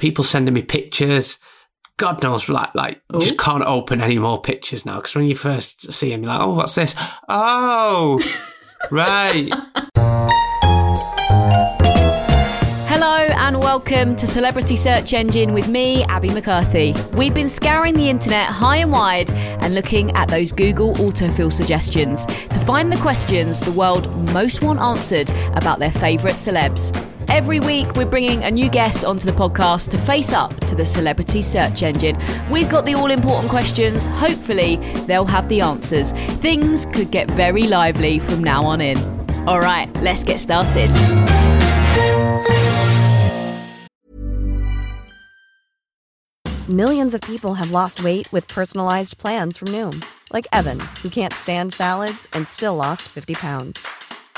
people sending me pictures. God knows, like, like Ooh. just oh. can't open any more pictures now. Because when you first see them, you're like, oh, what's this? Oh, right. Hello and welcome to Celebrity Search Engine with me, Abby McCarthy. We've been scouring the internet high and wide and looking at those Google autofill suggestions to find the questions the world most want answered about their favourite celebs. Every week, we're bringing a new guest onto the podcast to face up to the celebrity search engine. We've got the all important questions. Hopefully, they'll have the answers. Things could get very lively from now on in. All right, let's get started. Millions of people have lost weight with personalized plans from Noom, like Evan, who can't stand salads and still lost 50 pounds.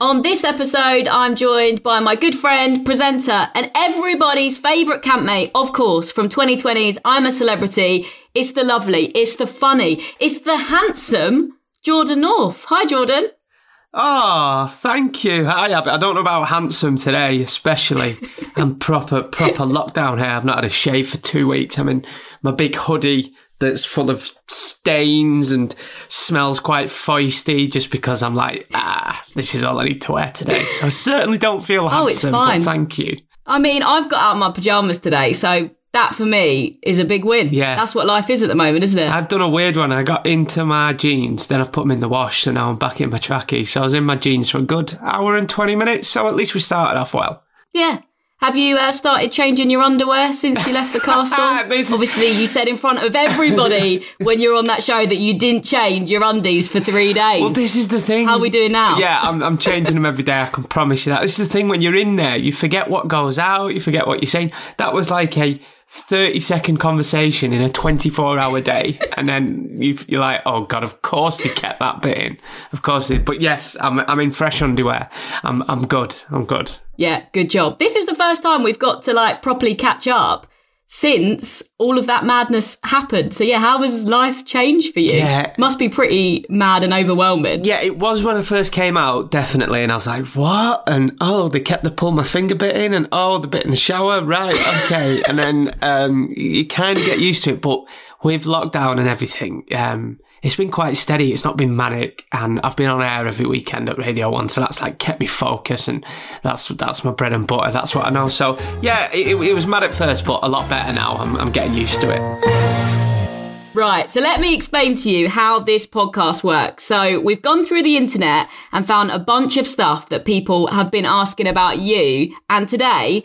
On this episode, I'm joined by my good friend, presenter, and everybody's favourite campmate, of course, from 2020's I'm a Celebrity. It's the lovely, it's the funny, it's the handsome Jordan North. Hi, Jordan. Oh, thank you. Hi, Abby. I don't know about handsome today, especially. I'm proper, proper lockdown hair. I've not had a shave for two weeks. I'm in my big hoodie that's full of stains and smells quite feisty just because I'm like, ah, this is all I need to wear today. So I certainly don't feel handsome. Oh, it's fine. Thank you. I mean, I've got out my pyjamas today, so that for me is a big win. Yeah. That's what life is at the moment, isn't it? I've done a weird one. I got into my jeans, then I've put them in the wash, so now I'm back in my trackies. So I was in my jeans for a good hour and 20 minutes, so at least we started off well. yeah. Have you uh, started changing your underwear since you left the castle? This Obviously, you said in front of everybody when you were on that show that you didn't change your undies for three days. Well, this is the thing. How are we doing now? Yeah, I'm, I'm changing them every day. I can promise you that. This is the thing when you're in there, you forget what goes out, you forget what you're saying. That was like a 30 second conversation in a 24 hour day. and then you, you're like, oh God, of course they kept that bit in. Of course they But yes, I'm, I'm in fresh underwear. I'm, I'm good. I'm good. Yeah, good job. This is the first time we've got to like properly catch up since all of that madness happened. So yeah, how has life changed for you? Yeah. Must be pretty mad and overwhelming. Yeah, it was when I first came out, definitely. And I was like, what? And oh, they kept the pull my finger bit in, and oh, the bit in the shower. Right, okay. and then um, you kind of get used to it. But with lockdown and everything, um, it's been quite steady. It's not been manic. And I've been on air every weekend at Radio 1. So that's like kept me focused. And that's that's my bread and butter. That's what I know. So yeah, it, it was mad at first, but a lot better now. I'm, I'm getting used to it. Right, so let me explain to you how this podcast works. So, we've gone through the internet and found a bunch of stuff that people have been asking about you. And today,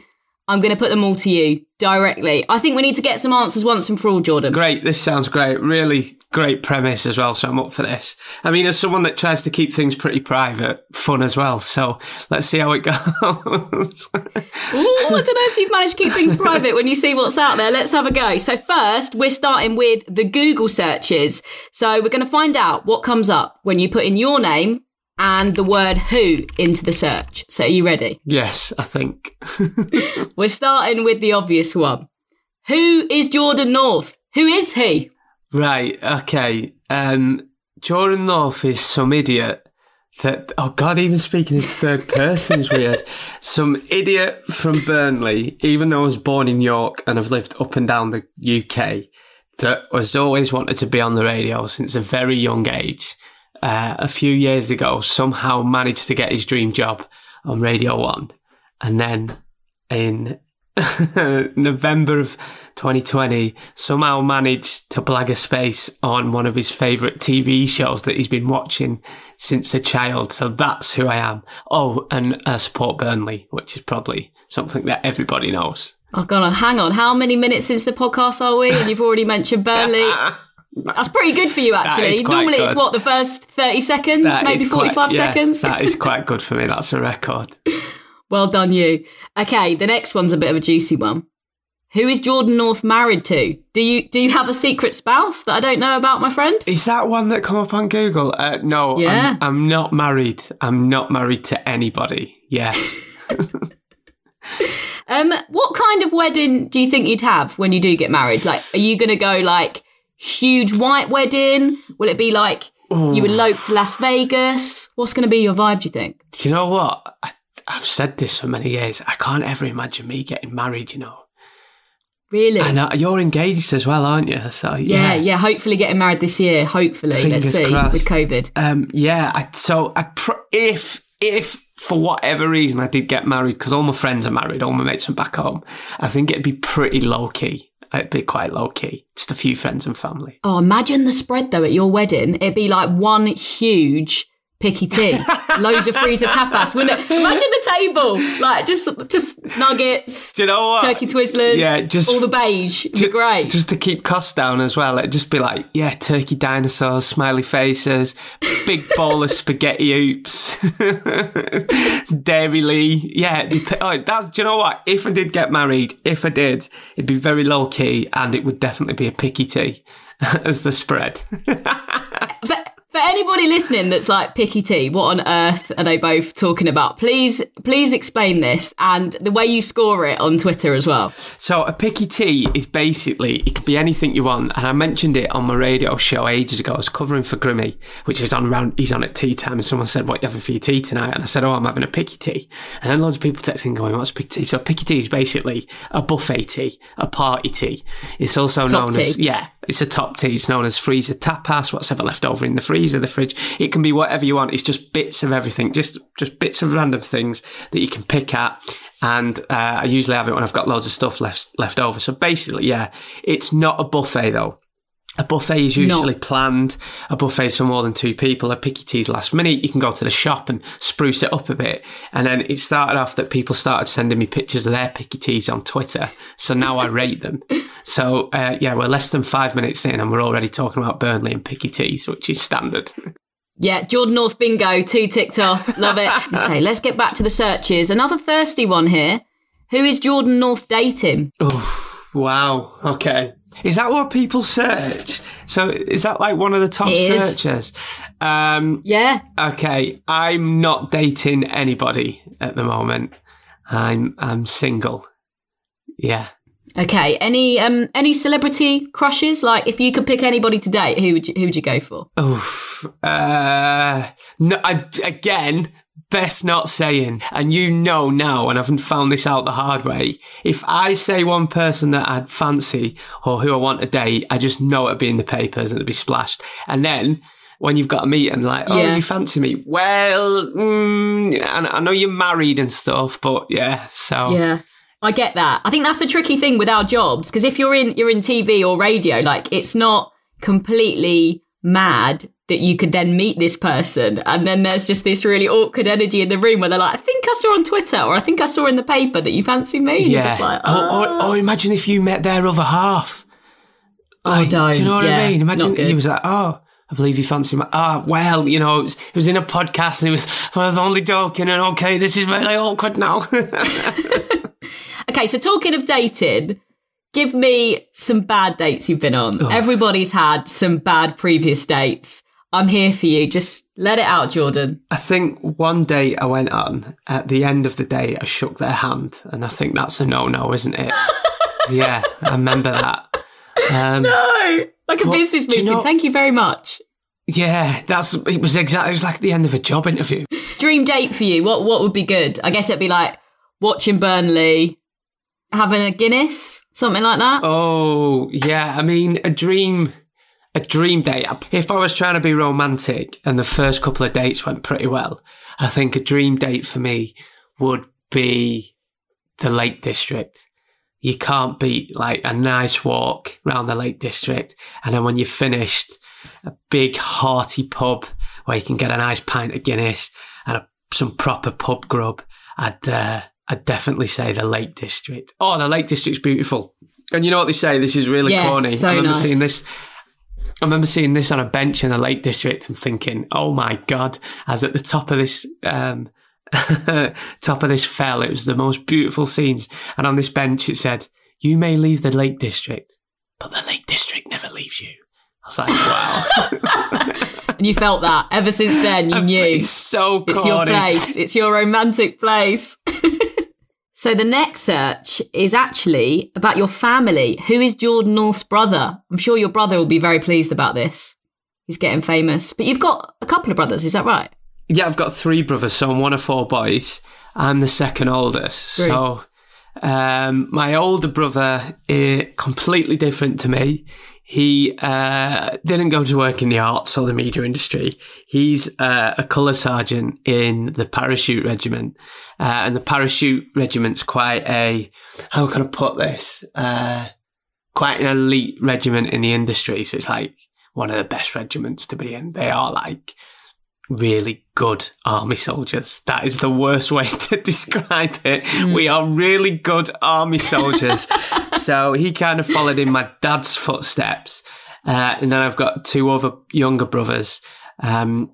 I'm going to put them all to you directly. I think we need to get some answers once and for all, Jordan. Great. This sounds great. Really great premise as well. So I'm up for this. I mean, as someone that tries to keep things pretty private, fun as well. So let's see how it goes. Ooh, oh, I don't know if you've managed to keep things private when you see what's out there. Let's have a go. So, first, we're starting with the Google searches. So, we're going to find out what comes up when you put in your name and the word who into the search. So, are you ready? yes, I think. We're starting with the obvious one. Who is Jordan North? Who is he? right. Okay. Um, Jordan North is some idiot that, oh God, even speaking in third person is weird. Some idiot from Burnley, even though I was born in York and have lived up and down the UK, that has always wanted to be on the radio since a very young age. Uh, a few years ago, somehow managed to get his dream job on Radio 1. And then in November of 2020, somehow managed to blag a space on one of his favourite TV shows that he's been watching since a child. So that's who I am. Oh, and I support Burnley, which is probably something that everybody knows. Oh, God, hang on. How many minutes since the podcast are we? And you've already mentioned Burnley. That's pretty good for you, actually. Normally, it's what the first thirty seconds, That maybe is quite- forty-five yeah, seconds. that is quite good for me. That's a record. well done, you. Okay, the next one's a bit of a juicy one. Who is Jordan North married to? Do you do you have a secret spouse that I don't know about, my friend? Is that one that come up on Google? Uh, no, Yeah. I'm, I'm not married. I'm not married to anybody. Yeah. Um, what kind of wedding do you think you'd have when you do get married? Like, are you going to go like huge white wedding? Will it be like you elope to Las Vegas? What's going to be your vibe? Do you think? Do you know what? I, I've said this for many years. I can't ever imagine me getting married, you know. Really? And uh, you're engaged as well, aren't you? So, yeah, yeah. yeah. Hopefully, getting married this year. Hopefully, let's see crossed. with COVID. Um, yeah. I, so, I pr- if, if for whatever reason I did get married, because all my friends are married, all my mates are back home, I think it'd be pretty low key. It'd be quite low key. Just a few friends and family. Oh, imagine the spread though at your wedding. It'd be like one huge picky tea, loads of freezer tapas, wouldn't it? Imagine the table, like just just nuggets, Do you know what? turkey twizzlers, Yeah, just- all the beige. It'd be great. Just to keep costs down as well. It'd just be like, yeah, turkey dinosaurs, smiley faces, big bowl of spaghetti oops, Dairylea. Yeah, oh, that's, do you know what? If I did get married, if I did, it'd be very low key and it would definitely be a picky tea as the spread. for, for anybody listening that's like picky tea, what on earth are they both talking about? Please, please explain this and the way you score it on Twitter as well. So a picky tea is basically it can be anything you want, and I mentioned it on my radio show ages ago. I was covering for Grimmy, which is on around. He's on at tea time, and someone said, "What you having for your tea tonight?" And I said, "Oh, I'm having a picky tea." And then loads of people texting going, "What's picky tea?" So a picky tea is basically a buffet tea, a party tea. It's also Top known as yeah, it's a top tea. It's known as freezer tapas. What's ever left over in the freezer, the fridge. It can be whatever you want. It's just bits of everything, just just bits of random things that you can pick at. And uh, I usually have it when I've got loads of stuff left left over. So basically, yeah, it's not a buffet though. A buffet is usually planned. A buffet is for more than two people. A picky tea's last minute. You can go to the shop and spruce it up a bit. And then it started off that people started sending me pictures of their picky teas on Twitter. So now I rate them. So uh, yeah, we're less than five minutes in and we're already talking about Burnley and picky teas, which is standard. Yeah, Jordan North bingo, two ticked off. Love it. Okay, let's get back to the searches. Another thirsty one here. Who is Jordan North dating? Oh wow. Okay. Is that what people search? So is that like one of the top It searches? Um, Yeah. Okay, I'm not dating anybody at the moment. I'm I'm single. Yeah. Okay. Any um any celebrity crushes? Like, if you could pick anybody to date, who would you, who would you go for? Oof. Uh, no. I, again, best not saying. And you know now, and I haven't found this out the hard way. If I say one person that I'd fancy or who I want to date, I just know it'll be in the papers and it'll be splashed. And then. When you've got a meet and like, oh, Yeah. you fancy me? Well, mm, and I know you're married and stuff, but yeah. So Yeah. I get that. I think that's the tricky thing with our jobs because if you're in you're in TV or radio, like it's not completely mad that you could then meet this person and then there's just this really awkward energy in the room where they're like, I think I saw on Twitter or I think I saw in the paper that you fancy me. Yeah. just like, or, oh, or, or imagine if you met their other half. oh, don't. Do you know what Yeah, I mean? Imagine he was like, oh, I believe you fancy my. Ah, well, you know, it was, it was in a podcast and he was, I was only joking and okay, this is really awkward now. Okay, so talking of dating, give me some bad dates you've been on. Everybody's had some bad previous dates. I'm here for you. Just let it out, Jordan. I think one day I went on, at the end of the day, I shook their hand and I think that's a no no, isn't it? yeah, I remember that. Um, No, like a business do you meeting. know- Thank you very much. yeah, that's, it was exactly, it was like the end of a job interview. Dream date for you. What what would be good? I guess it'd be like watching Burnley, having a Guinness, something like that. Oh, yeah. I mean, a dream, a dream date. If I was trying to be romantic and the first couple of dates went pretty well, I think a dream date for me would be the Lake District. you can't beat like a nice walk around the Lake District. And then when you're finished, a big hearty pub where you can get a nice pint of Guinness and a, some proper pub grub. I'd, uh, I'd definitely say the Lake District. Oh, the Lake District's beautiful. And you know what they say? This is really Yeah, corny. so I remember nice. seeing this. I remember seeing this on a bench in the Lake District and thinking, "Oh my god!" As at the top of this, um, top of this fell. It was the most beautiful scenes, and on this bench it said, "You may leave the Lake District, but the Lake District never leaves you." I was like, "Wow!" And you felt that ever since then. You knew it's so corny. it's your place. It's your romantic place. So the next search is actually about your family. Who is Jordan North's brother? I'm sure your brother will be very pleased about this. He's getting famous, but you've got a couple of brothers. Is that right? Yeah, I've got three brothers, so I'm one of four boys. I'm the second oldest. Three. So um, my older brother is completely different to me. He uh, didn't go to work in the arts or the media industry. He's uh, a colour sergeant in the parachute regiment. Uh, and the parachute regiment's quite a, how can I put this? Uh, quite an elite regiment in the industry. So it's like one of the best regiments to be in. They are like really good army soldiers. That is the worst way to describe it. We are really good army soldiers. so he kind of followed in my dad's footsteps. Uh, and then I've got two other younger brothers. Um,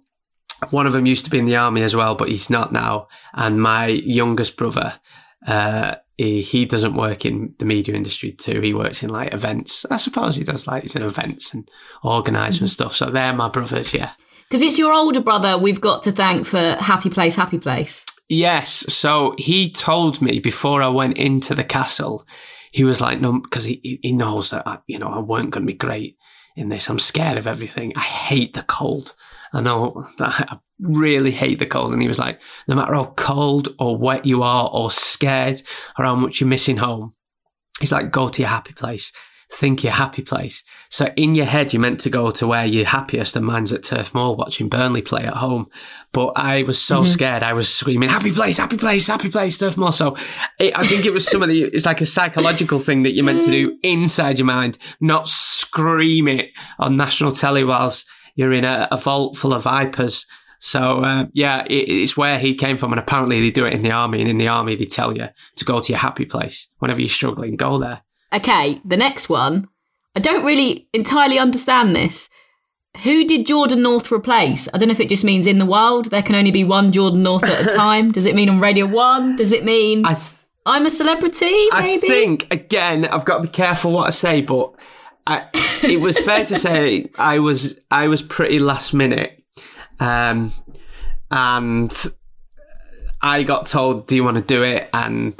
one of them used to be in the army as well, but he's not now. And my youngest brother, uh, he, he doesn't work in the media industry too. He works in like events. I suppose he does like he's in events and organizer and stuff. So they're my brothers, yeah. Because it's your older brother we've got to thank for Happy Place, Happy Place. Yes. So he told me before I went into the castle, he was like, no, because he, he knows that, I, you know, I weren't going to be great in this. I'm scared of everything. I hate the cold. I know that I really hate the cold. And he was like, no matter how cold or wet you are or scared or how much you're missing home, he's like, go to your happy place. Think your happy place. So in your head, you're meant to go to where you're happiest, and mine's at Turf Moor watching Burnley play at home. But I was so scared, I was screaming, "Happy place, happy place, happy place, Turf Moor." So it, I think it was some of the. It's like a psychological thing that you're meant to do inside your mind, not scream it on national telly whilst you're in a, a vault full of vipers. So uh, yeah, it, it's where he came from, and apparently they do it in the army, and in the army they tell you to go to your happy place whenever you're struggling. Go there. Okay, the next one. I don't really entirely understand this. Who did Jordan North replace? I don't know if it just means in the world there can only be one Jordan North at a time. Does it mean on Radio 1? Does it mean I th- I'm a celebrity, maybe? I think again, I've got to be careful what I say, but I, it was fair to say I was I was pretty last minute, um, and I got told, "Do you want to do it?" And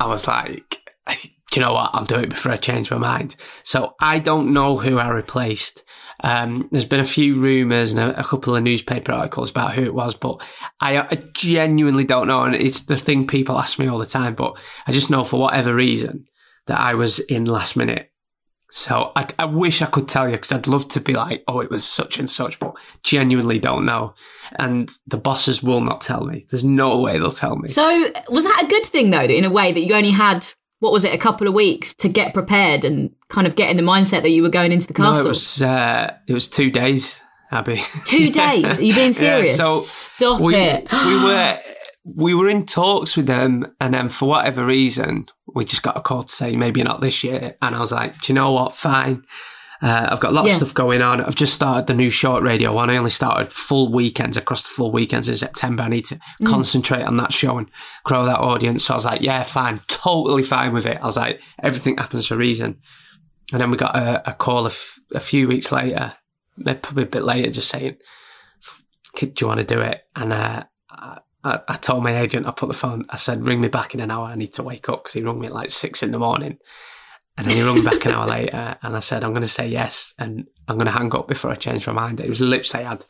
I was like, I, "Do you know what? I'll do it before I change my mind." So I don't know who I replaced. Um, there's been a few rumours and a, a couple of newspaper articles about who it was, but I, I genuinely don't know. And it's the thing people ask me all the time, but I just know for whatever reason that I was in last minute. So I, I wish I could tell you because I'd love to be like, oh, it was such and such, but genuinely don't know. And the bosses will not tell me. There's no way they'll tell me. So, was that a good thing, though, in a way that you only had, what was it, a couple of weeks to get prepared and kind of get in the mindset that you were going into the no, castle? it was uh, it was two days, Abby. Two days? Are you being serious? Yeah, so Stop we, it. we were we were in talks with them, and then for whatever reason, we just got a call to say maybe not this year. And I was like, do you know what? Fine. Uh, I've got lots Yeah. of stuff going on. I've just started the new short radio one. I only started full weekends across the full weekends in September. I need to Mm. concentrate on that show and grow that audience. So I was like, yeah, fine, totally fine with it. I was like, everything happens for a reason. And then we got a, a call a, f- a few weeks later, maybe probably a bit later, just saying, do you want to do it? And uh, I, I I told my agent, I put the phone, I said, ring me back in an hour. I need to wake up because he rung me at like six in the morning. And then he rung me back an hour later and I said, I'm going to say yes and I'm going to hang up before I change my mind. It was literally, I had,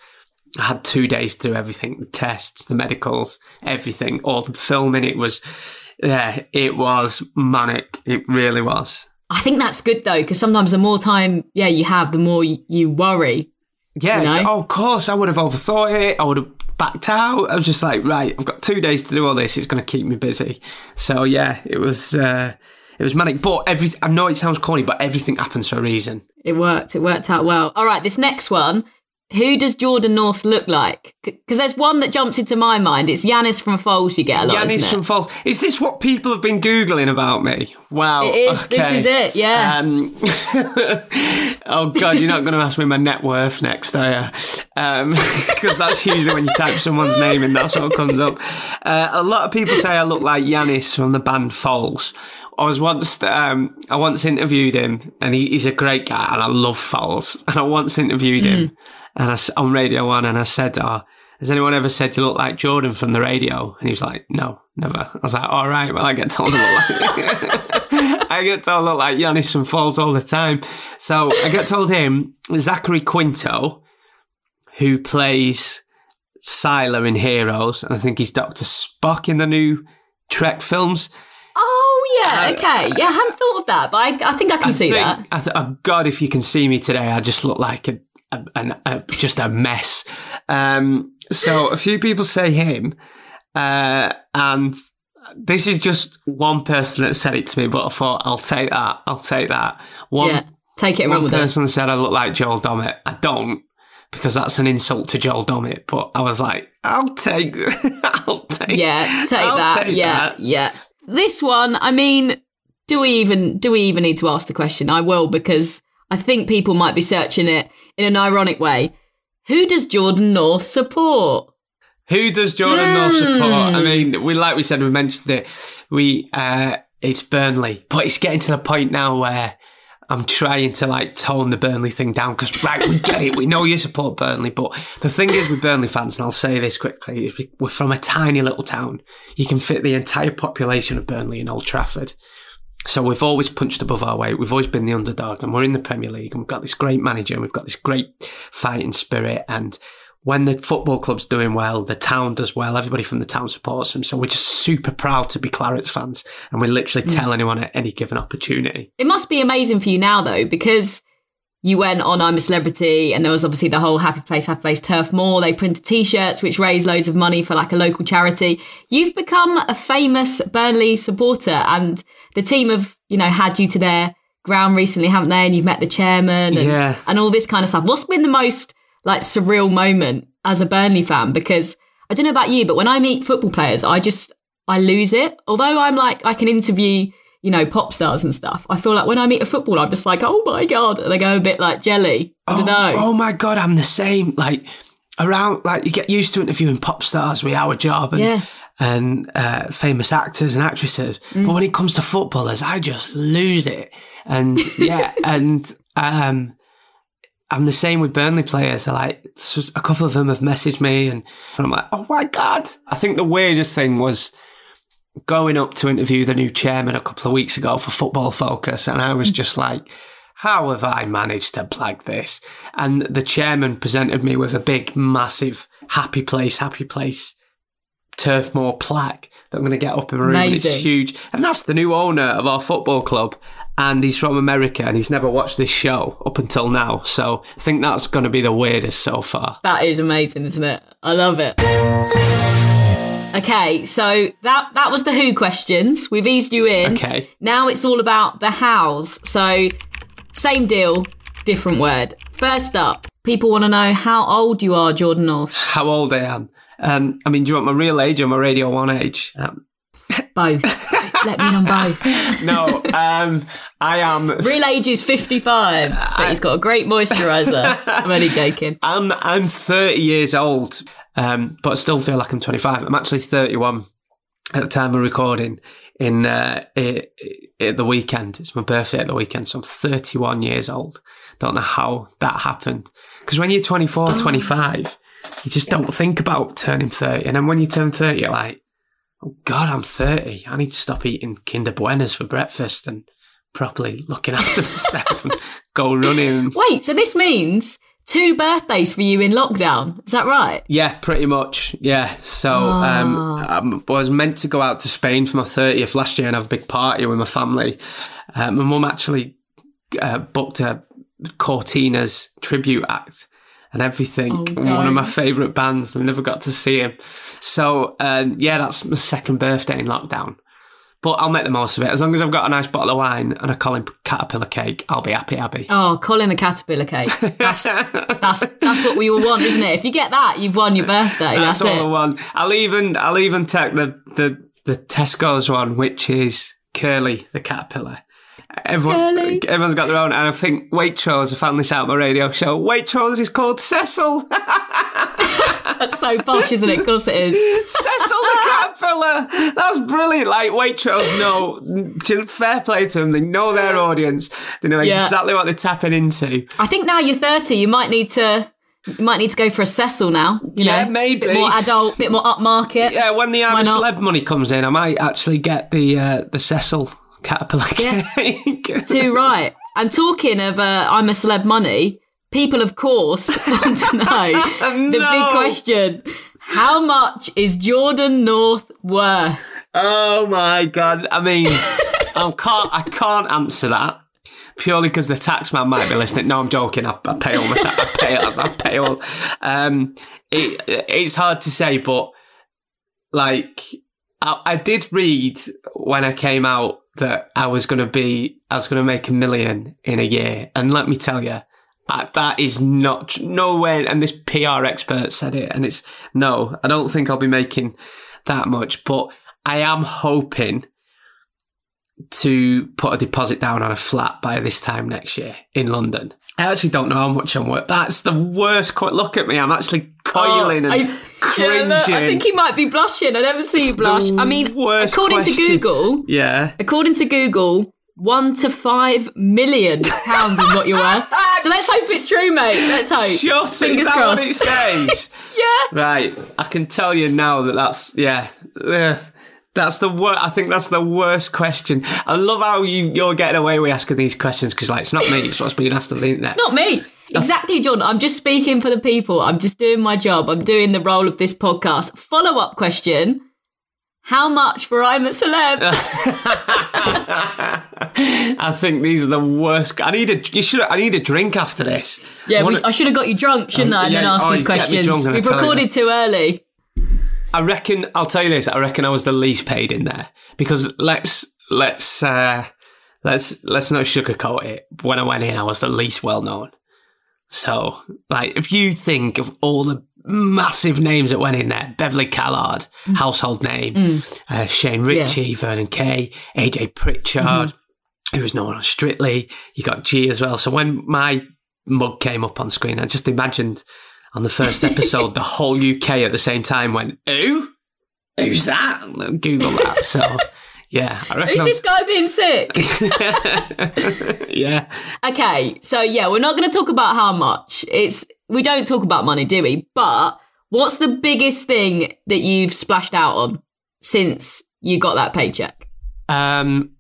I had two days to do everything the tests, the medicals, everything, all the filming. It was, yeah, it was manic. It really was. I think that's good, though, because sometimes the more time, yeah, you have, the more you, you worry. Yeah, You know? oh, of course. I would have overthought it. I would have backed out. I was just like, right, I've got two days to do all this. It's going to keep me busy. So yeah, it was. Uh, It was manic, but everything. I know it sounds corny, but everything happens for a reason. It worked. It worked out well. All right, this next one. Who does Jordan North look like? Because there's one that jumps into my mind. It's Yannis from Foals. You get a lot. Yannis from? Foals. Is this what people have been googling about me? Wow, It is. This is it, yeah. Um, oh God, you're not going to ask me my net worth next, are you? Because that's usually when you type someone's name and that's what comes up. Uh, a lot of people say I look like Yannis from the band Foals. I was once, um, I once interviewed him, and he, he's a great guy, and I love Foals. And I once interviewed him, and I on Radio One, and I said, "Oh, has anyone ever said you look like Jordan from the radio?" And he was like, "No, never." I was like, "All right, well, I get told I look like." I get told I look like Yannis from Foals all the time. So I get told him, Zachary Quinto, who plays Sylar in Heroes, and I think he's Dr. Spock in the new Trek films. Yeah. Okay. Yeah, I hadn't thought of that, but I, I think I can see think- that. I th- oh God, if you can see me today, I just look like a, a, an- a just a mess. Um, so a few people say him, uh, and this is just one person that said it to me. But I thought I'll take that. I'll take that. One, Yeah. Take it one it. person said I look like Joel Dommett. I don't. Because that's an insult to Joel Dommett, but I was like, I'll take, I'll take, Yeah, take I'll that. take yeah, that. yeah. This one, I mean, do we even do we even need to ask the question? I will because I think people might be searching it in an ironic way. Who does Jordan North support? Who does Jordan North support? I Hmm. mean, we like we said, we mentioned it. We uh it's Burnley, but it's getting to the point now where I'm trying to like tone the Burnley thing down because right, we get it. We know you support Burnley, but the thing is with Burnley fans, and I'll say this quickly, we're from a tiny little town. You can fit the entire population of Burnley in Old Trafford. So we've always punched above our weight. We've always been the underdog, and we're in the Premier League, and we've got this great manager, and we've got this great fighting spirit. And when the football club's doing well, the town does well. Everybody from the town supports them. So we're just super proud to be Clarets fans, and we literally tell mm. anyone at any given opportunity. It must be amazing for you now though, because you went on I'm a Celebrity and there was obviously the whole Happy Place, Happy Place Turf Moor. They printed t-shirts which raised loads of money for like a local charity. You've become a famous Burnley supporter and the team have, you know, had you to their ground recently, haven't they? And you've met the chairman and, Yeah. and all this kind of stuff. What's been the most like surreal moment as a Burnley fan? Because I don't know about you, but when I meet football players, I just, I lose it. Although I'm like, I can interview, you know, pop stars and stuff. I feel like when I meet a footballer, I'm just like, oh my God. And I go a bit like jelly. I don't know. Oh my god, I'm the same. Like around, like you get used to interviewing pop stars with our job and Yeah. and uh, famous actors and actresses, Mm. but when it comes to footballers, I just lose it. And yeah, and um, I'm the same with Burnley players. Like a couple of them have messaged me, and I'm like, oh my god. I think the weirdest thing was going up to interview the new chairman a couple of weeks ago for Football Focus, and I was just like, how have I managed to blag this? And the chairman presented me with a big, massive, happy place, happy place Turf Moor plaque that I'm going to get up in my room. And it's huge. And that's the new owner of our football club. And he's from America and he's never watched this show up until now. So I think that's going to be the weirdest so far. That is amazing, isn't it? I love it. Okay, so that that was the who questions. We've eased you in. Okay. Now it's all about the hows. So same deal, different word. First up, people want to know how old you are, Jordan North. How old I am. Um, I mean, do you want my real age or my Radio 1 age? Um, Both. Let me in on both. no, um, I am. Real age is 55, but he's got a great moisturiser. I'm only joking. I'm I'm 30 years old, um, but I still feel like I'm 25. I'm actually 31 at the time of recording. In uh, i i the weekend, it's my birthday at the weekend, so I'm 31 years old. Don't know how that happened because when you're 24, 25, you just don't think about turning 30, and then when you turn 30, you're like, oh God, I'm 30. I need to stop eating Kinder Buenas for breakfast and properly looking after myself and go running. Wait, so this means two birthdays for you in lockdown. Is that right? Yeah, pretty much. Yeah. So um, um, I was meant to go out to Spain for my 30th last year and have a big party with my family. Uh, my mum actually uh, booked a Courteeners tribute act and everything. Oh, and one of my favourite bands. I never got to see him. So um, yeah, that's my second birthday in lockdown. but I'll make the most of it. As long as I've got a nice bottle of wine and a Colin Caterpillar cake, I'll be happy, Abby. Oh, Colin the caterpillar cake. That's that's that's what we all want, isn't it? If you get that, you've won your birthday. That's, That's, all it. I want. I'll even I'll even take the the the Tesco's one, which is Curly the caterpillar. Everyone, everyone's got their own, and I think Waitrose. I found this out on my radio show. Waitrose is called Cecil. That's so posh, isn't it? Of course it is. Cecil the caterpillar. That's brilliant. Like Waitrose know fair play to them. They know their audience. They know Yeah. exactly what they're tapping into. I think now you're 30, you might need to you might need to go for a Cecil now. You Yeah, know, maybe. bit more adult, bit more upmarket. Yeah, when the Why I'm a not? celeb money comes in, I might actually get the uh, the Cecil caterpillar Yeah. cake. Too right. And talking of uh, I'm a celeb money, people of course want to know the No. big question: How much is Jordan North worth? Oh my god! I mean, I can't. I can't answer that purely because the tax man might be listening. No, I'm joking. I, I pay all my tax. I pay. I pay all. Um, it, it's hard to say, but like I, I did read when I came out that I was going to be. I was going to make a million in a year, and let me tell you. Uh, that is not no way, and this PR expert said it, and it's no. I don't think I'll be making that much, but I am hoping to put a deposit down on a flat by this time next year in London. I actually don't know how much I'm worth. That's the worst. Co- Look at me. I'm actually coiling Oh, and I- cringing. Yeah, look, I think he might be blushing. I never see you blush. I mean, according to. Google, yeah. according to Google, one to five million pounds is what you're worth. So let's hope it's true, mate. Let's hope. Shut. Fingers crossed. it says? yeah. right. I can tell you now that that's, yeah. Ugh. That's the worst. I think that's the worst question. I love how you, you're getting away with asking these questions because, like, it's not me. It's what's being asked on the internet. Not me. Exactly, John. I'm just speaking for the people. I'm just doing my job. I'm doing the role of this podcast. Follow up question. How much for I'm a celeb? I think these are the worst. I need a. You should. I need a drink after this. Yeah, I, wanna- I should have got you drunk, shouldn't um, I? And then yeah, asked oh, these you get me questions. We've recorded too early. I reckon. I'll tell you this. I reckon I was the least paid in there because let's let's uh let's let's not sugarcoat it. When I went in, I was the least well known. So, like, if you think of all the massive names that went in there, Beverley Callard, household name, uh, Shane Richie, Vernon Kay, AJ Pritchard, who was known on Strictly. You got G as well. So when my mug came up on screen, I just imagined on the first episode the whole UK at the same time went, "Who? Who's that?" Google that. So yeah, I reckon. Who's this guy being sick? Yeah, Okay, so yeah, we're not going to talk about how much. It's we don't talk about money, do we? But what's the biggest thing that you've splashed out on since you got that paycheck? um,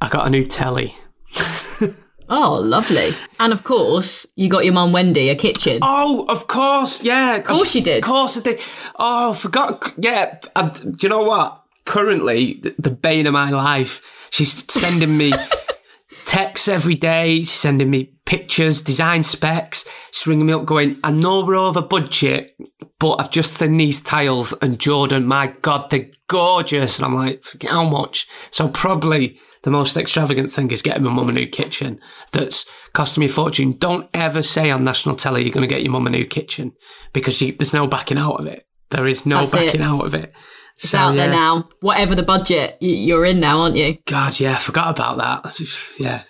I got a new telly. Oh, lovely. And of course, you got your mum Wendy a kitchen. Oh, of course, yeah. Of course you did. Of course I did. Oh, I forgot. Yeah, I, do you know what? Currently, the, the bane of my life. She's sending me texts every day. She's sending me pictures, design specs. She's ringing me up, going, "I know we're over budget, but I've just seen these tiles, and Jordan, my God, they're gorgeous." And I'm like, "Forget how much?" So probably the most extravagant thing is getting my mum a new kitchen. That's costing me a fortune. Don't ever say on national telly you're going to get your mum a new kitchen because you, there's no backing out of it. There is no That's it. backing out of it. it's out there now. Whatever the budget, you're in now, aren't you? God, yeah, I forgot about that. Yeah,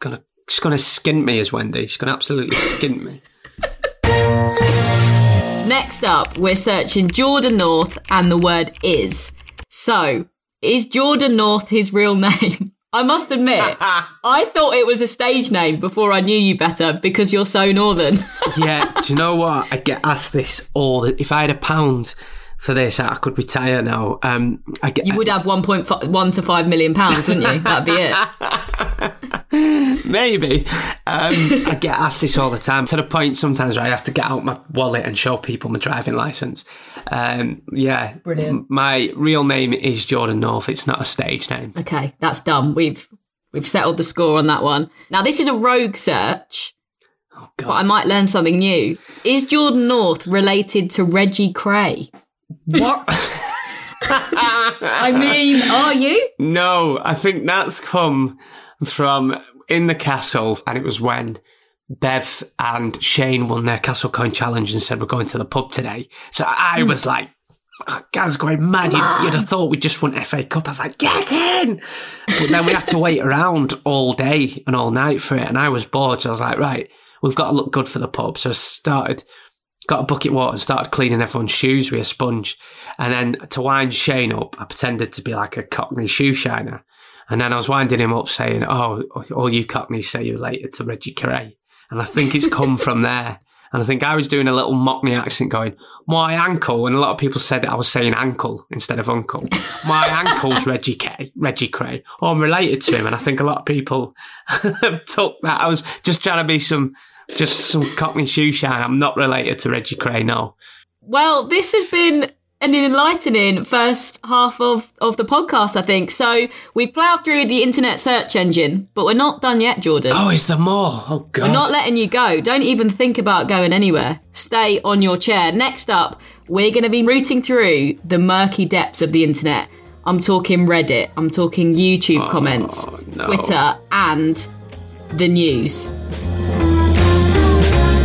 gonna she's gonna skint me as Wendy. She's gonna absolutely skint me. Next up, we're searching Jordan North and the word is. So, is Jordan North his real name? I must admit, I thought it was a stage name before I knew you better because you're so northern. Yeah, do you know what? I get asked this all. The, if I had a pound for this, I could retire now. Um, I get you would have 1.1 to 5 million pounds, wouldn't you? That'd be it. maybe. Um, I get asked this all the time to the point sometimes where I have to get out my wallet and show people my driving license. Um, yeah, Brilliant. My real name is Jordan North. It's not a stage name. Okay, that's done. We've we've settled the score on that one. Now this is a rogue search, Oh but I might learn something new. Is Jordan North related to Reggie Kray? What? I mean, are you? No, I think that's come from in the castle, and it was when Bev and Shane won their Castle Coin Challenge and said we're going to the pub today. So I Hmm. was like, oh, I going mad. You'd, you'd have thought we just won FA Cup. I was like, get in! But then we had to wait around all day and all night for it, and I was bored. So I was like, right, we've got to look good for the pub. So I started, got a bucket of water and started cleaning everyone's shoes with a sponge. And then to wind Shane up, I pretended to be like a Cockney shoe shiner. And then I was winding him up saying, Oh, all you Cockneys say you're related to Reggie Carey. And I think it's come from there. And I think I was doing a little Mockney accent going, My ankle. And a lot of people said that I was saying ankle instead of uncle. My ankle's Reggie Kay, Reggie Kray. Oh, I'm related to him. And I think a lot of people have took that. I was just trying to be some, just some Cockney shoe shine. I'm not related to Reggie Kray, no. Well, this has been an enlightening first half of, of the podcast, I think. So we've ploughed through the internet search engine, but we're not done yet, Jordan. Oh, is there more? Oh, God. We're not letting you go. Don't even think about going anywhere. Stay on your chair. Next up, we're going to be rooting through the murky depths of the internet. I'm talking Reddit, I'm talking YouTube oh, comments, no. Twitter, and the news.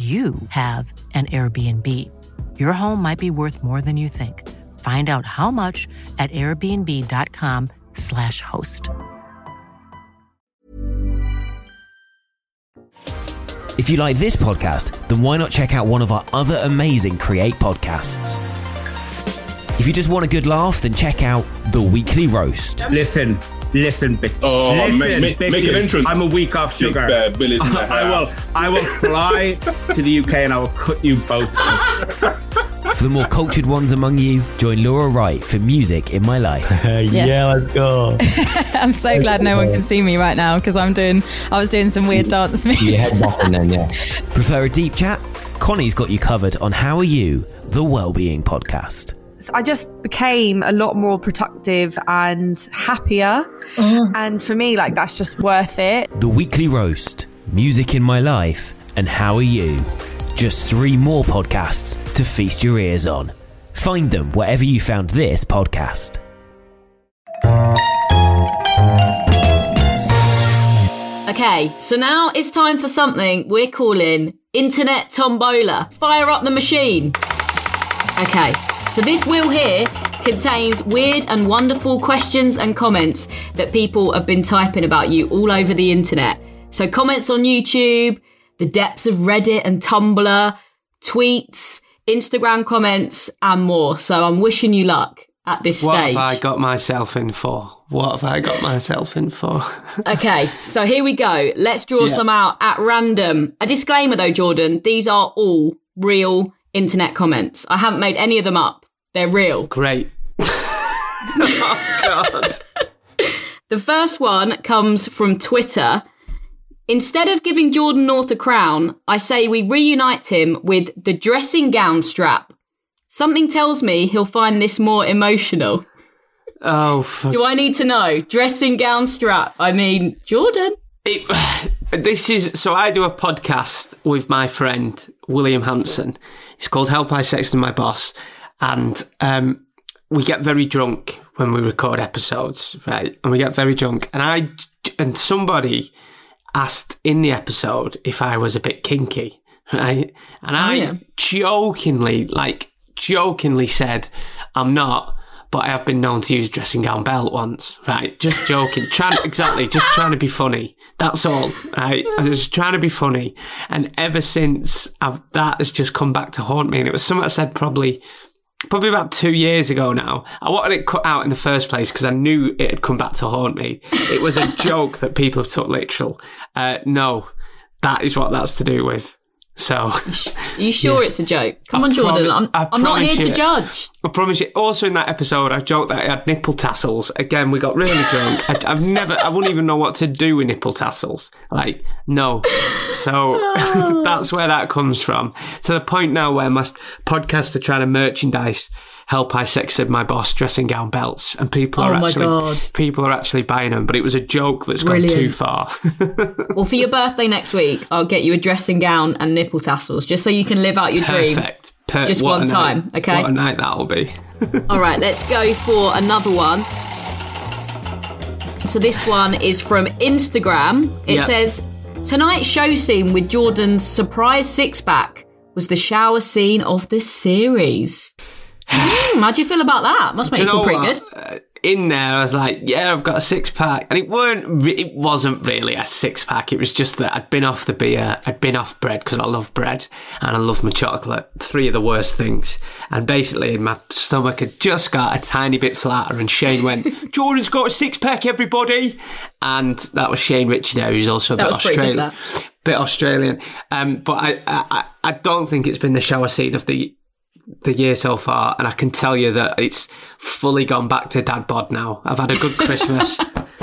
you have an Airbnb. Your home might be worth more than you think. Find out how much at airbnb.com/slash host. If you like this podcast, then why not check out one of our other amazing Create podcasts? If you just want a good laugh, then check out The Weekly Roast. Listen, listen, bitch. Oh, listen, make- make- make an entrance. I'm a week off Big sugar. Bear Billy's in the I will. I will fly to the UK and I will cut you both. For the more cultured ones among you, join Laura Wright for Music in My Life. Yeah, let's go. I'm so glad no one can see me right now because I'm doing. I was doing some weird dance moves. Your head bopping then, yeah. Prefer a deep chat? Connie's got you covered on How Are You, the Wellbeing Podcast. So I just became a lot more productive and happier. Mm. And for me, like, that's just worth it. The Weekly Roast, Music in My Life, and How Are You? Just three more podcasts to feast your ears on. Find them wherever you found this podcast. Okay, so now it's time for something we're calling Internet Tombola. Fire up the machine. Okay, so this wheel here contains weird and wonderful questions and comments that people have been typing about you all over the internet. So comments on YouTube, the depths of Reddit and Tumblr, tweets, Instagram comments, and more. So I'm wishing you luck at this What stage. What have I got myself in for? What have I got myself in for? Okay, so here we go. Let's draw Yeah. some out at random. A disclaimer though, Jordan, these are all real internet comments. I haven't made any of them up. They're real. Great. oh, God. The first one comes from Twitter. Instead of giving Jordan North a crown, I say we reunite him with the dressing gown strap. Something tells me he'll find this more emotional. Oh, for Do I need to know? Dressing gown strap. I mean, Jordan. It, this is so I do a podcast with my friend William Hanson. It's called Help I Sexted My Boss, and um, we get very drunk when we record episodes, right? And we get very drunk, and I and somebody asked in the episode if I was a bit kinky, right? And I yeah. jokingly, like jokingly said, I'm not. But I have been known to use a dressing gown belt once, right? Just joking, trying exactly, just trying to be funny. That's all, right? I'm just trying to be funny. And ever since, I've, that has just come back to haunt me. And it was something I said probably, probably about two years ago now. I wanted it cut out in the first place because I knew it had come back to haunt me. It was a joke that people have took literal. Uh, no, that is what that's to do with. So, Are you sure it's a joke? Come I on, Jordan. promi- I'm, I'm not here promise to judge. I promise you. Also, in that episode, I joked that I had nipple tassels. Again, we got really drunk. I, I've never, I wouldn't even know what to do with nipple tassels. Like, no. So oh. that's where that comes from. To the point now where my podcasts are trying to merchandise help I sexted my boss dressing gown belts, and people are Oh actually people are actually buying them. But it was a joke that's gone too far. Well, for your birthday next week, I'll get you a dressing gown and nipple tassels just so you can live out your dream. Perfect. Per- Just one a night. time, okay? What a night that'll be. All right, let's go for another one. So this one is from Instagram. It Yep. says tonight's show scene with Jordan's surprise six pack was the shower scene of the series. Hmm, how do you feel about that? Must make Do you, feel pretty what? good. Uh, in there, I was like, "Yeah, I've got a six pack," and it weren't. Re- it wasn't really a six pack. It was just that I'd been off the beer, I'd been off bread because I love bread and I love my chocolate. Three of the worst things, and basically my stomach had just got a tiny bit flatter. And Shane went, "Jordan's got a six pack, everybody," and that was Shane there, who's also a That bit good, Australian. Bit Australian, um, but I, I, I- I don't think it's been the shower scene of the the year so far, and I can tell you that it's fully gone back to dad bod now. I've had a good Christmas,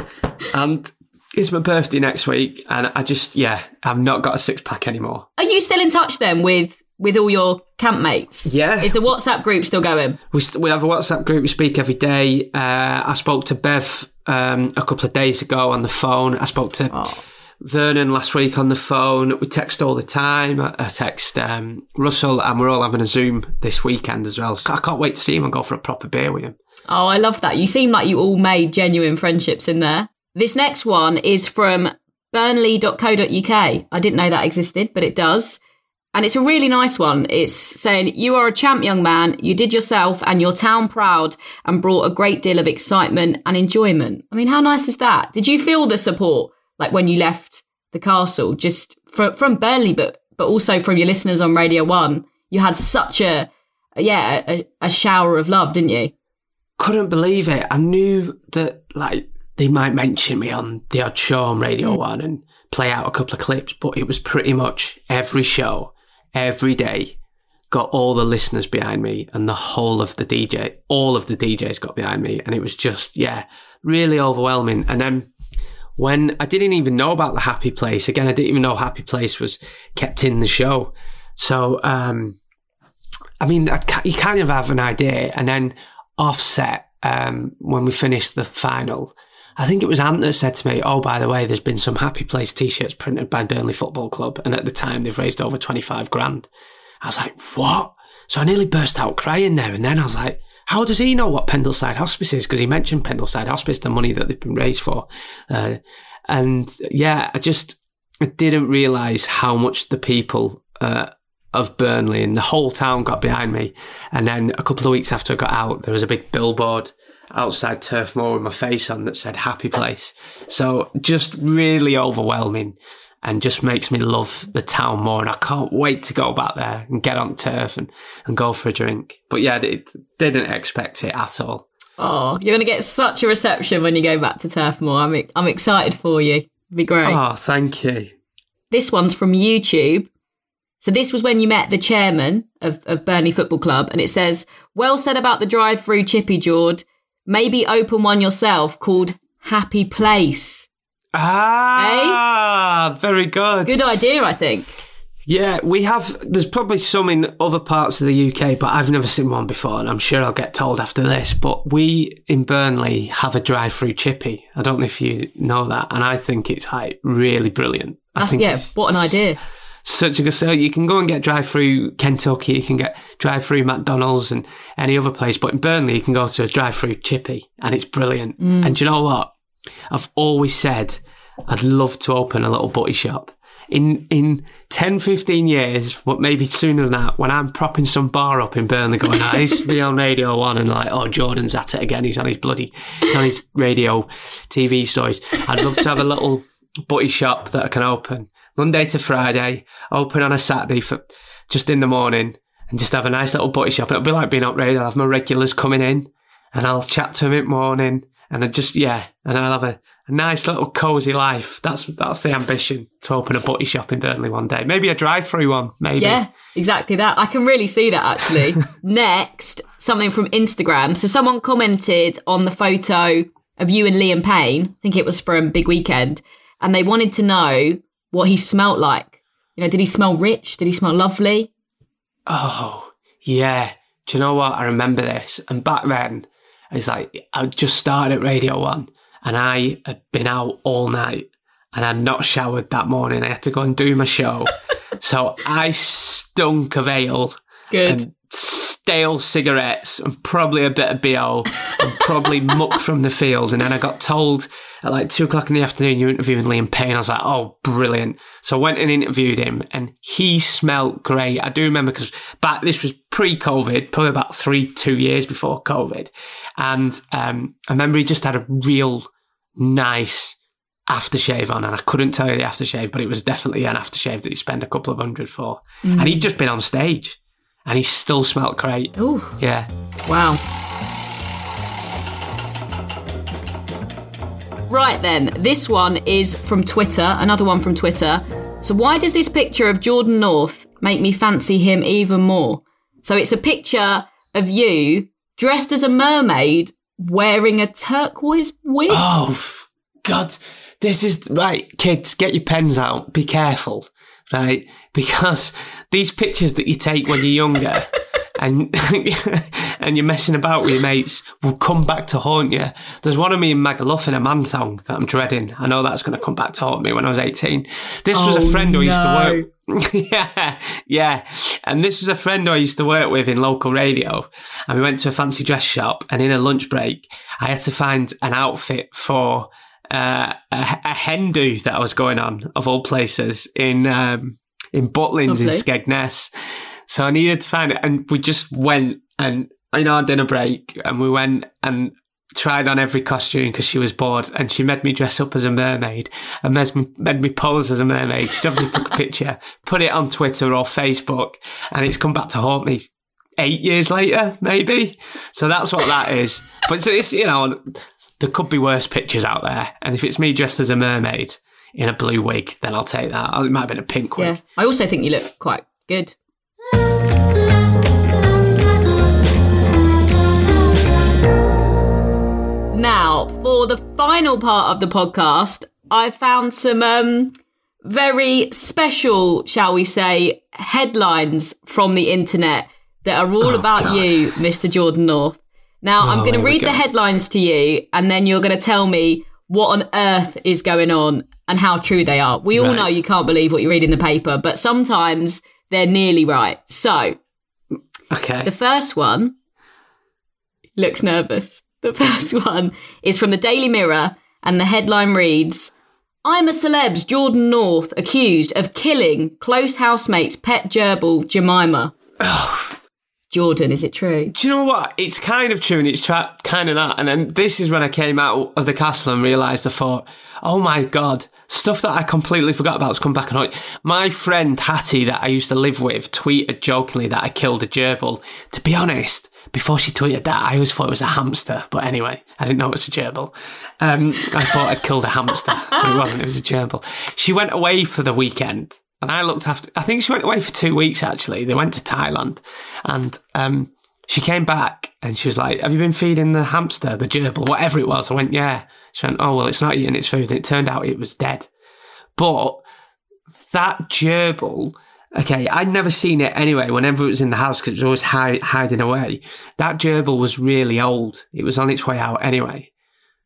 and it's my birthday next week, and I just yeah, I've not got a six pack anymore. Are you still in touch then with with all your campmates? Yeah. Is the WhatsApp group still going? We st- we have a WhatsApp group. We speak every day. Uh, I spoke to Bev um, a couple of days ago on the phone. I spoke to Vernon last week on the phone. We text all the time. I, text um, Russell, and we're all having a Zoom this weekend as well. I can't wait to see him and go for a proper beer with him. Oh, I love that. You seem like you all made genuine friendships in there. This next one is from burnley.co.uk. I didn't know that existed, but it does. And it's a really nice one. It's saying, You are a champ, young man. You did yourself and your town proud and brought a great deal of excitement and enjoyment. I mean, how nice is that? Did you feel the support, like when you left the castle, just from, from Burnley, but, but also from your listeners on Radio 1? You had such a, yeah, a, a shower of love, didn't you? couldn't believe it. I knew that like they might mention me on the odd show on Radio mm. One and play out a couple of clips, but it was pretty much every show, every day, got all the listeners behind me and the whole of the DJ, all of the DJs got behind me, and it was just yeah, really overwhelming. And then when I didn't even know about the Happy Place again, I didn't even know Happy Place was kept in the show, so um. I mean, I you kind of have an idea, and then offset um, when we finished the final. I think it was Ant that said to me, "Oh, by the way, there's been some Happy Place T-shirts printed by Burnley Football Club, and at the time they've raised over twenty five grand." I was like, "What?" So I nearly burst out crying there, and then I was like, "How does he know what Pendleside Hospice is?" Because he mentioned Pendleside Hospice, the money that they've been raised for, uh, and yeah, I just I didn't realise how much the people. Uh, of Burnley and the whole town got behind me. And then a couple of weeks after I got out, there was a big billboard outside Turf Moor with my face on that said happy place. So just really overwhelming and just makes me love the town more. And I can't wait to go back there and get on turf and, and go for a drink. But yeah, it, didn't expect it at all. Oh, you're going to get such a reception when you go back to Turf Moor. I'm, I'm excited for you. It'd be great. Oh, thank you. This one's from YouTube. So this was when you met the chairman of, of Burnley Football Club, and it says, "Well said about the drive-through chippy, Jord. Maybe open one yourself called Happy Place." Ah, very good. Good idea, I think. Yeah, we have. There's probably some in other parts of the UK, but I've never seen one before, and I'm sure I'll get told after this. But we in Burnley have a drive-through chippy. I don't know if you know that, and I think it's like really brilliant. I That's, think yeah, what an idea. Such a good. So you can go and get drive-through Kentucky, you can get drive-through McDonald's and any other place, but in Burnley you can go to a drive-through chippy, and it's brilliant. Mm. And do you know what? I've always said I'd love to open a little butty shop. In in 10, 15 years, but maybe sooner than that, when I'm propping some bar up in Burnley going, I used to be on Radio 1 and like, oh, Jordan's at it again. He's on his bloody, on his radio TV stories. I'd love to have a little butty shop that I can open Monday to Friday, open on a Saturday for just in the morning and just have a nice little butty shop. It'll be like being up radio. I'll have my regulars coming in and I'll chat to them in the morning and I just, yeah, and I'll have a, a nice little cozy life. That's, that's the ambition to open a butty shop in Burnley one day. Maybe a drive through one, maybe. Yeah, exactly that. I can really see that actually. Next, something from Instagram. So someone commented on the photo of you and Liam Payne. I think it was from Big Weekend, and they wanted to know what he smelt like. You know, did he smell rich? Did he smell lovely? Oh, yeah. Do you know what? I remember this. And back then, it's like I just started at Radio One and I had been out all night and I'd not showered that morning. I had to go and do my show. so I stunk of ale. Good. And stale cigarettes and probably a bit of BO and probably muck from the field. And then I got told at like two o'clock in the afternoon, you're interviewing Liam Payne. I was like, oh, brilliant. So I went and interviewed him and he smelt great. I do remember because back, this was pre COVID, probably about three, two years before COVID. And, um, I remember he just had a real nice aftershave on and I couldn't tell you the aftershave, but it was definitely an aftershave that you spend a couple of hundred for. Mm. And he'd just been on stage and he still smelt great. Ooh. Yeah. Wow. Right then, this one is from Twitter, another one from Twitter. So, why does this picture of Jordan North make me fancy him even more? So, it's a picture of you dressed as a mermaid wearing a turquoise wig. Oh, God. This is right, kids, get your pens out. Be careful, right? Because these pictures that you take when you're younger and and you're messing about with your mates will come back to haunt you. There's one of me in Magaluf in a man thong that I'm dreading. I know that's going to come back to haunt me when I was 18. This was Oh, a friend who I used to work yeah, yeah. And this was a friend I used to work with in local radio. And we went to a fancy dress shop. And in a lunch break, I had to find an outfit for uh, a, a hen do that I was going on, of all places, in um, in Butlins in Skegness. So I needed to find it. And we just went and, know, our dinner break, and we went and tried on every costume because she was bored and she made me dress up as a mermaid and made me, pose as a mermaid. She obviously took a picture, put it on Twitter or Facebook and it's come back to haunt me eight years later, maybe. So that's what that is. But it's, it's, you know, there could be worse pictures out there. And if it's me dressed as a mermaid in a blue wig, then I'll take that. Oh, It might have been a pink wig. Yeah. I also think you look quite good. Now, for the final part of the podcast, I found some um, very special, shall we say, headlines from the internet that are all about you, Mr. Jordan North. Now, I'm Oh, going to read the headlines to you, and then you're going to tell me what on earth is going on and how true they are. We all Right. know you can't believe what you read in the paper, but sometimes they're nearly right. So, Okay. the first one looks nervous. The first one is from the Daily Mirror, and the headline reads I'm a celeb's Jordan North accused of killing close housemate's pet gerbil, Jemima. Jordan, is it true? Do you know what? It's kind of true and it's tra- kind of that. And then this is when I came out of the castle and realised I thought, oh my God, stuff that I completely forgot about has come back and. My friend Hattie that I used to live with tweeted jokingly that I killed a gerbil. To be honest, before she tweeted that, I always thought it was a hamster. But anyway, I didn't know it was a gerbil. Um, I thought I'd killed a hamster, but it wasn't. It was a gerbil. She went away for the weekend and I looked after, I think she went away for two weeks actually. They went to Thailand and, um, she came back and she was like, Have you been feeding the hamster, the gerbil, whatever it was? I went, Yeah. Oh, well, it's not eating its food. And it turned out it was dead. But that gerbil, okay, I'd never seen it anyway whenever it was in the house because it was always hi- hiding away. That gerbil was really old. It was on its way out anyway.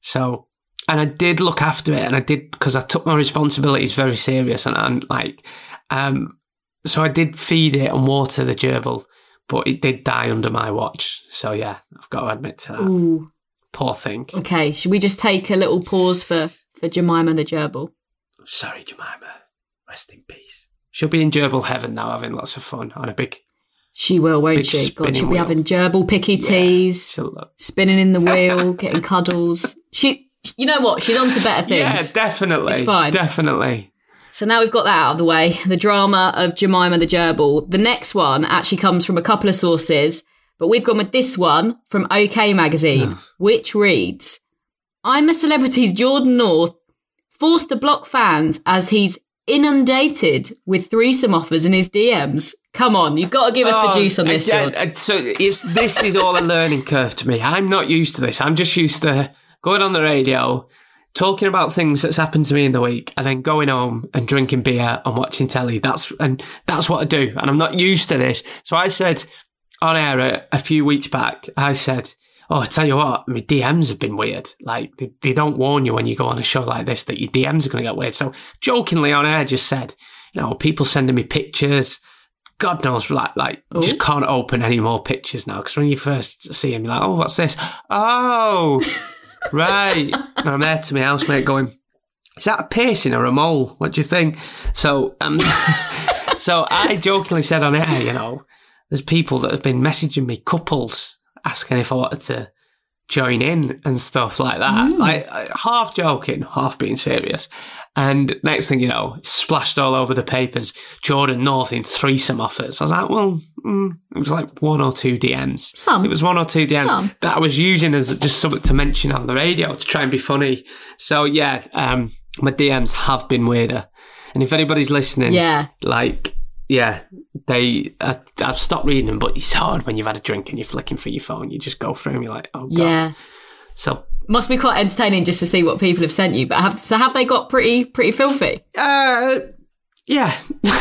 So, and I did look after it and I did because I took my responsibilities very serious and, and like, um, so I did feed it and water the gerbil, but it did die under my watch. So yeah, I've got to admit to that. Ooh. Poor thing. Okay, should we just take a little pause for for Jemima the gerbil? Sorry, Jemima. Rest in peace. She'll be in gerbil heaven now, having lots of fun on a big. She will, won't Big she? God, she'll be wheel. having gerbil picky teas, she'll spinning in the wheel, getting cuddles. She, you know what? She's on to better things. Yeah, definitely. It's fine. Definitely. So now we've got that out of the way. The drama of Jemima the gerbil. The next one actually comes from a couple of sources, but we've gone with this one from OK Magazine, which reads I'm a celebrity's Jordan North forced to block fans as he's inundated with threesome offers in his DMs. Come on, you've got to give us the Oh, juice on this, again, George. uh, So it's this is all a learning curve to me. I'm not used to this. I'm just used to going on the radio, talking about things that's happened to me in the week, and then going home and drinking beer and watching telly. That's and that's what I do. And I'm not used to this. So I said on air a, a few weeks back, I said, "Oh, I tell you what, my DMs have been weird. Like they, they don't warn you when you go on a show like this that your DMs are going to get weird." So jokingly on air, just said, "You know, people sending me pictures." God knows, like, like just can't open any more pictures now. Because when you first see him, you're like, oh, what's this? Oh, right. and I'm there to my housemate going, is that a piercing or a mole? What do you think? So, um, so I jokingly said on air, you know, there's people that have been messaging me, couples, asking if I wanted to join in and stuff like that. Like uh, half joking, half being serious. And next thing you know, it's splashed all over the papers. Jordan North in threesome offers. I was like, well, mm, it was like one or two DMs. Some. It was one or two DMs Some. that I was using as just something to mention on the radio to try and be funny. So yeah, um, my DMs have been weirder. And if anybody's listening, Yeah. like, yeah, they, uh, I've stopped reading them, but it's hard when you've had a drink and you're flicking through your phone. You just go through and you're like, oh god. Yeah. So Must be quite entertaining just to see what people have sent you. But have so have they got pretty pretty filthy? Uh, yeah.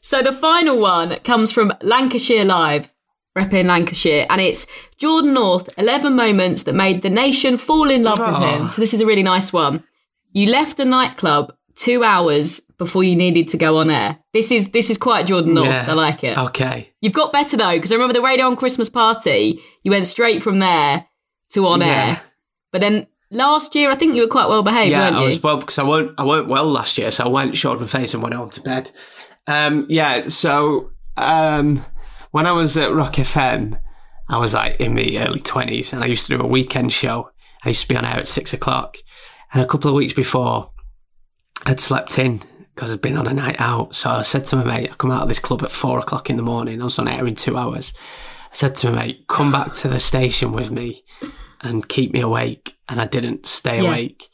So the final one comes from Lancashire Live, repping Lancashire, and it's Jordan North, 11 moments that made the nation fall in love with Oh. him. So this is a really nice one. You left a nightclub two hours before you needed to go on air. This is this is quite Jordan North. Yeah. I like it. Okay. You've got better though, because I remember the Radio 1 Christmas party, you went straight from there to on Yeah. air. But then last year, I think you were quite well behaved, yeah, weren't I was well because I weren't I weren't well last year, so I went showed my face and went home to bed. Um, yeah, so um, when I was at Rock FM, I was like in the early twenties, and I used to do a weekend show. I used to be on air at six o'clock, and a couple of weeks before, I'd slept in because I'd been on a night out. So I said to my mate, I come out of this club at four o'clock in the morning. I was on air in two hours. I said to my mate, come back to the station with me and keep me awake. And I didn't stay Yeah. awake.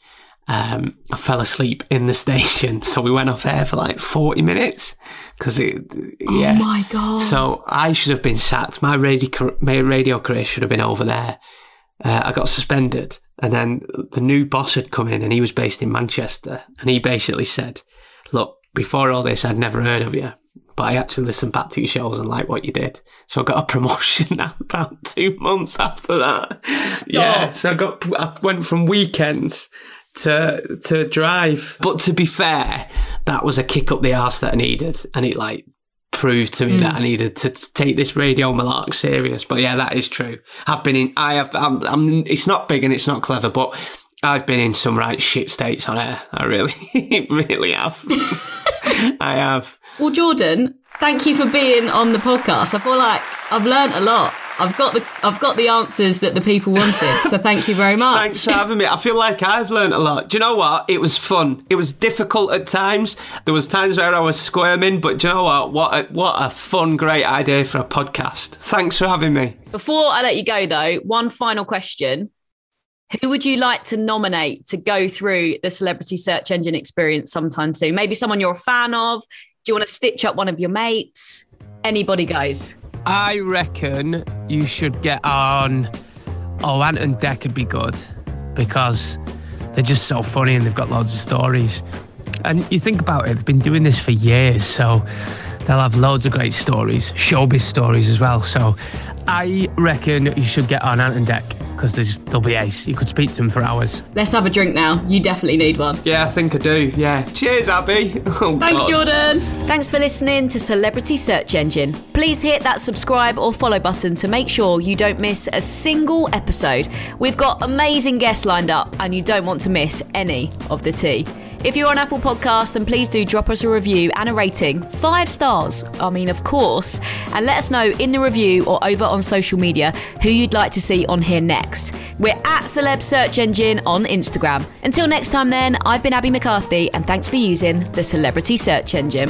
Um, I fell asleep in the station. So we went off air for like 40 minutes because it, yeah. Oh my God. So I should have been sacked. My radio, my radio career should have been over there. Uh, I got suspended. And then the new boss had come in and he was based in Manchester. And he basically said, Look, before all this, I'd never heard of you, but I actually listened back to your shows and liked what you did. So I got a promotion about two months after that. Yeah. So I got, I went from weekends to, to drive. But to be fair, that was a kick up the arse that I needed. And it like, proved to me that mm. I needed to t- take this radio malark serious. But yeah, that is true. I've been in, I have, I'm, I'm, it's not big and it's not clever, but I've been in some right shit states on air. I really, really have. I have. Well, Jordan, thank you for being on the podcast. I feel like I've learned a lot. I've got the I've got the answers that the people wanted. So thank you very much. Thanks for having me. I feel like I've learned a lot. Do you know what? It was fun. It was difficult at times. There was times where I was squirming, but do you know what? What a, what a fun, great idea for a podcast. Thanks for having me. Before I let you go, though, one final question: Who would you like to nominate to go through the celebrity search engine experience sometime soon? Maybe someone you're a fan of. Do you want to stitch up one of your mates? Anybody goes. I reckon you should get on. Oh, Ant and Dec would be good because they're just so funny and they've got loads of stories. And you think about it, they've been doing this for years, so they'll have loads of great stories, showbiz stories as well. So I reckon you should get on Ant and Dec because they'll be ace. You could speak to them for hours. Let's have a drink now. You definitely need one. Yeah, I think I do. Yeah. Cheers, Abbie. Oh, Thanks, God. Jordan. Thanks for listening to Celebrity Search Engine. Please hit that subscribe or follow button to make sure you don't miss a single episode. We've got amazing guests lined up, and you don't want to miss any of the tea. If you're on Apple Podcast, then please do drop us a review and a rating. Five stars, I mean, of course. And let us know in the review or over on social media who you'd like to see on here next. We're at Celeb Search Engine on Instagram. Until next time, then, I've been Abbie McCarthy, and thanks for using the Celebrity Search Engine.